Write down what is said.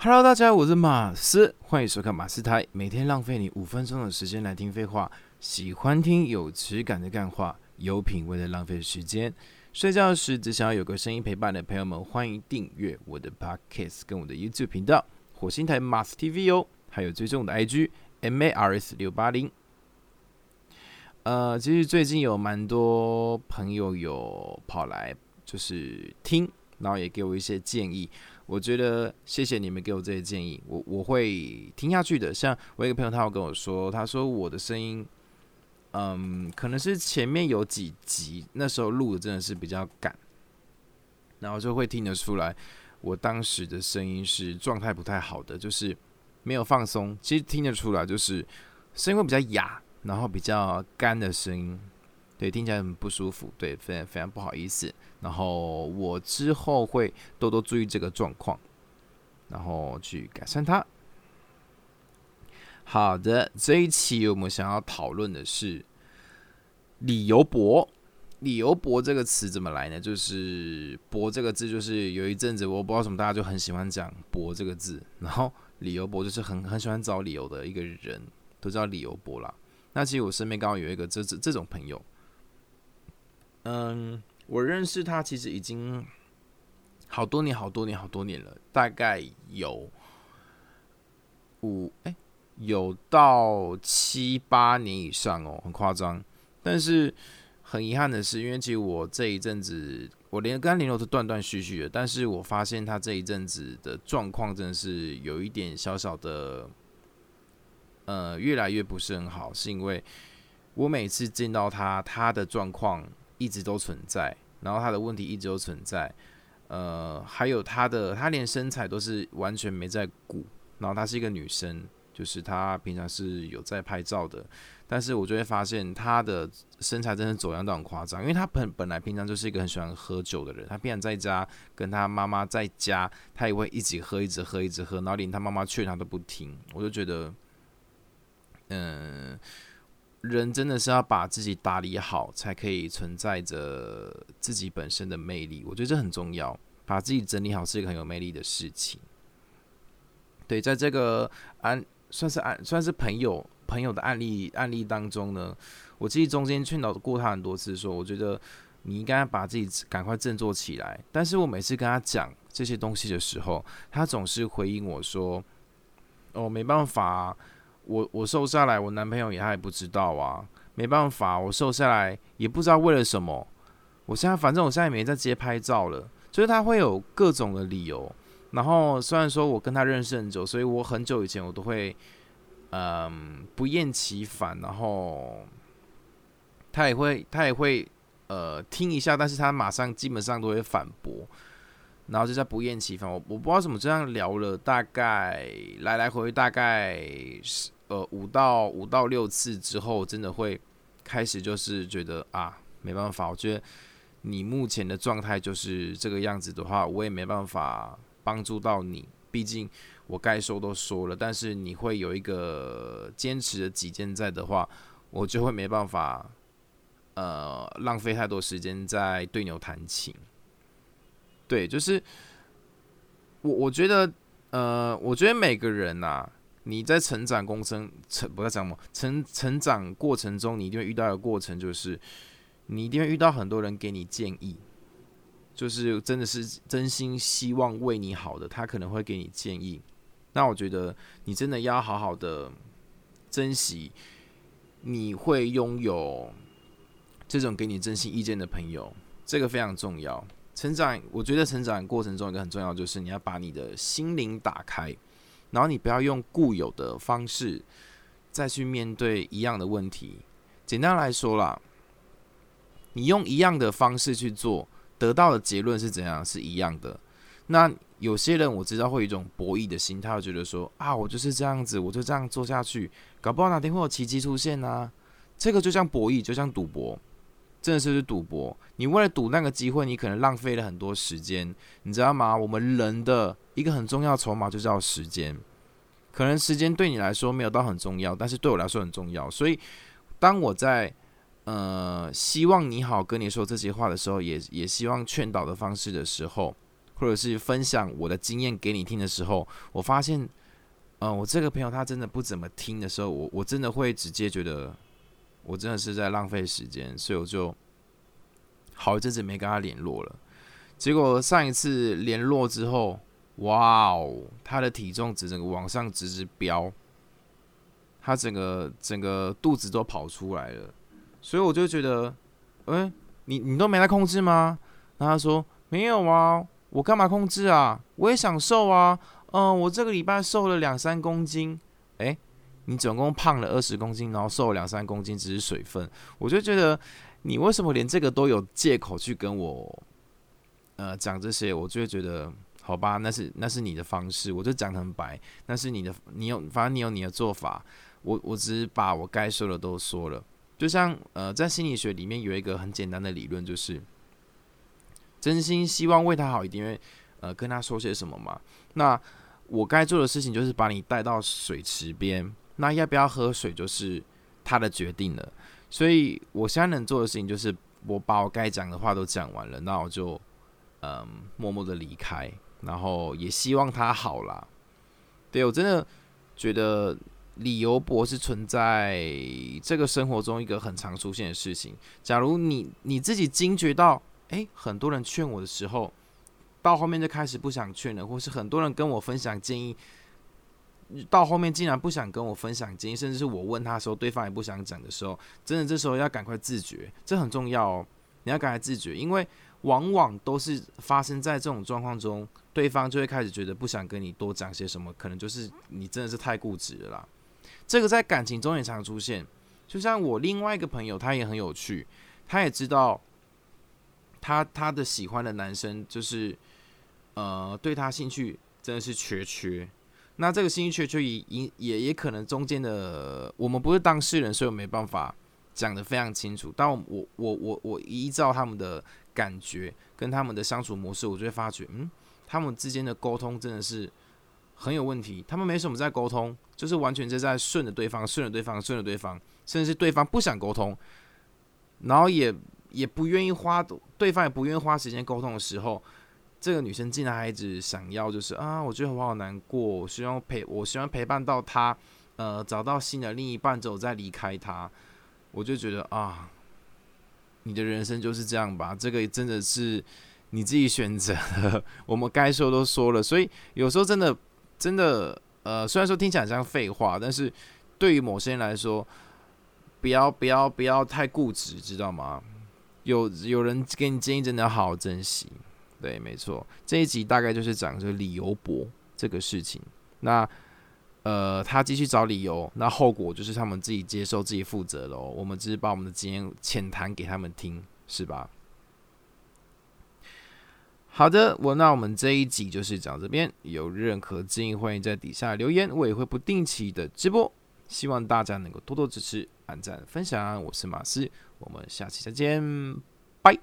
Hello，大家好，我是马斯，欢迎收看马斯台，每天浪费你五分钟的时间来听废话。喜欢听有质感的干话，有品味的浪费时间。睡觉时只想要有个声音陪伴的朋友们，欢迎订阅我的 Podcast 跟我的 YouTube 频道火星台马斯 TV 哦，还有追踪我的 IG MARS 六八零。呃，其实最近有蛮多朋友有跑来就是听，然后也给我一些建议。我觉得谢谢你们给我这些建议，我我会听下去的。像我一个朋友，他有跟我说，他说我的声音，嗯，可能是前面有几集那时候录的真的是比较赶，然后就会听得出来，我当时的声音是状态不太好的，就是没有放松。其实听得出来，就是声音会比较哑，然后比较干的声音。对，听起来很不舒服，对，非常非常不好意思。然后我之后会多多注意这个状况，然后去改善它。好的，这一期我们想要讨论的是理由博。理由博这个词怎么来呢？就是“博”这个字，就是有一阵子我不知道什么，大家就很喜欢讲“博”这个字。然后理由博就是很很喜欢找理由的一个人，都叫理由博啦。那其实我身边刚好有一个这这这种朋友。嗯，我认识他其实已经好多年、好多年、好多年了，大概有五哎，有到七八年以上哦，很夸张。但是很遗憾的是，因为其实我这一阵子，我连跟他联络都断断续续的。但是我发现他这一阵子的状况真的是有一点小小的，呃，越来越不是很好，是因为我每次见到他，他的状况。一直都存在，然后他的问题一直都存在，呃，还有他的，他连身材都是完全没在顾，然后她是一个女生，就是她平常是有在拍照的，但是我就会发现她的身材真的走样到很夸张，因为她本本来平常就是一个很喜欢喝酒的人，她平常在家跟她妈妈在家，她也会一直喝，一直喝，一直喝，然后连她妈妈劝她都不听，我就觉得，嗯。人真的是要把自己打理好，才可以存在着自己本身的魅力。我觉得这很重要，把自己整理好是一个很有魅力的事情。对，在这个案算是案算是朋友朋友的案例案例当中呢，我自己中间劝导过他很多次，说我觉得你应该把自己赶快振作起来。但是我每次跟他讲这些东西的时候，他总是回应我说：“哦，没办法。”我我瘦下来，我男朋友也他也不知道啊，没办法，我瘦下来也不知道为了什么。我现在反正我现在也没在接拍照了，所以他会有各种的理由。然后虽然说我跟他认识很久，所以我很久以前我都会嗯不厌其烦，然后他也会他也会呃听一下，但是他马上基本上都会反驳，然后就在不厌其烦。我我不知道怎么这样聊了，大概来来回回大概是。呃，五到五到六次之后，真的会开始就是觉得啊，没办法，我觉得你目前的状态就是这个样子的话，我也没办法帮助到你。毕竟我该说都说了，但是你会有一个坚持的己见在的话，我就会没办法呃浪费太多时间在对牛弹琴。对，就是我我觉得呃，我觉得每个人呐。你在成长过程成不要讲嘛，成成长过程中，你一定会遇到的过程就是，你一定会遇到很多人给你建议，就是真的是真心希望为你好的，他可能会给你建议。那我觉得你真的要好好的珍惜，你会拥有这种给你真心意见的朋友，这个非常重要。成长，我觉得成长过程中一个很重要就是你要把你的心灵打开。然后你不要用固有的方式再去面对一样的问题。简单来说啦，你用一样的方式去做，得到的结论是怎样是一样的。那有些人我知道会有一种博弈的心态，觉得说啊，我就是这样子，我就这样做下去，搞不好哪天会有奇迹出现呢。这个就像博弈，就像赌博，真的是赌博。你为了赌那个机会，你可能浪费了很多时间，你知道吗？我们人的。一个很重要筹码就叫时间，可能时间对你来说没有到很重要，但是对我来说很重要。所以，当我在呃希望你好跟你说这些话的时候，也也希望劝导的方式的时候，或者是分享我的经验给你听的时候，我发现，嗯，我这个朋友他真的不怎么听的时候，我我真的会直接觉得，我真的是在浪费时间，所以我就好一阵子没跟他联络了。结果上一次联络之后，哇哦，他的体重直整个往上直直飙，他整个整个肚子都跑出来了，所以我就觉得，哎，你你都没在控制吗？然后他说没有啊。我干嘛控制啊？我也想瘦啊！嗯，我这个礼拜瘦了两三公斤。诶，你总共胖了二十公斤，然后瘦了两三公斤，只是水分。我就觉得你为什么连这个都有借口去跟我呃讲这些？我就会觉得好吧，那是那是你的方式，我就讲很白，那是你的，你有反正你有你的做法。我我只是把我该说的都说了。就像呃，在心理学里面有一个很简单的理论，就是。真心希望为他好一点，因为呃跟他说些什么嘛。那我该做的事情就是把你带到水池边，那要不要喝水就是他的决定了。所以我现在能做的事情就是我把我该讲的话都讲完了，那我就嗯默默的离开，然后也希望他好啦。对我真的觉得理由博是存在这个生活中一个很常出现的事情。假如你你自己惊觉到。诶，很多人劝我的时候，到后面就开始不想劝了，或是很多人跟我分享建议，到后面竟然不想跟我分享经验，甚至是我问他的时候，对方也不想讲的时候，真的这时候要赶快自觉，这很重要哦。你要赶快自觉，因为往往都是发生在这种状况中，对方就会开始觉得不想跟你多讲些什么，可能就是你真的是太固执了。这个在感情中也常出现，就像我另外一个朋友，他也很有趣，他也知道。他他的喜欢的男生就是，呃，对他兴趣真的是缺缺。那这个兴趣缺缺也也也可能中间的，我们不是当事人，所以我没办法讲的非常清楚。但我我我我我依照他们的感觉跟他们的相处模式，我就会发觉，嗯，他们之间的沟通真的是很有问题。他们没什么在沟通，就是完全是在顺着对方，顺着对方，顺着对方，甚至是对方不想沟通，然后也。也不愿意花，对方也不愿意花时间沟通的时候，这个女生竟然还一直想要，就是啊，我觉得我好难过，我希望陪，我希望陪伴到她，呃，找到新的另一半之后再离开她。我就觉得啊，你的人生就是这样吧，这个真的是你自己选择的。我们该说都说了，所以有时候真的，真的，呃，虽然说听起来像废话，但是对于某些人来说，不要不要不要太固执，知道吗？有有人给你建议，真的要好好珍惜。对，没错，这一集大概就是讲这个理由博这个事情。那呃，他继续找理由，那后果就是他们自己接受、自己负责喽。我们只是把我们的经验浅谈给他们听，是吧？好的，我那我们这一集就是讲这边。有任何建议，欢迎在底下留言，我也会不定期的直播。希望大家能够多多支持、按赞、分享。我是马斯，我们下期再见，拜。